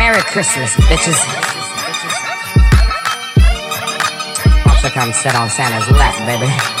Merry Christmas, bitches. Watch her come sit on Santa's lap, baby.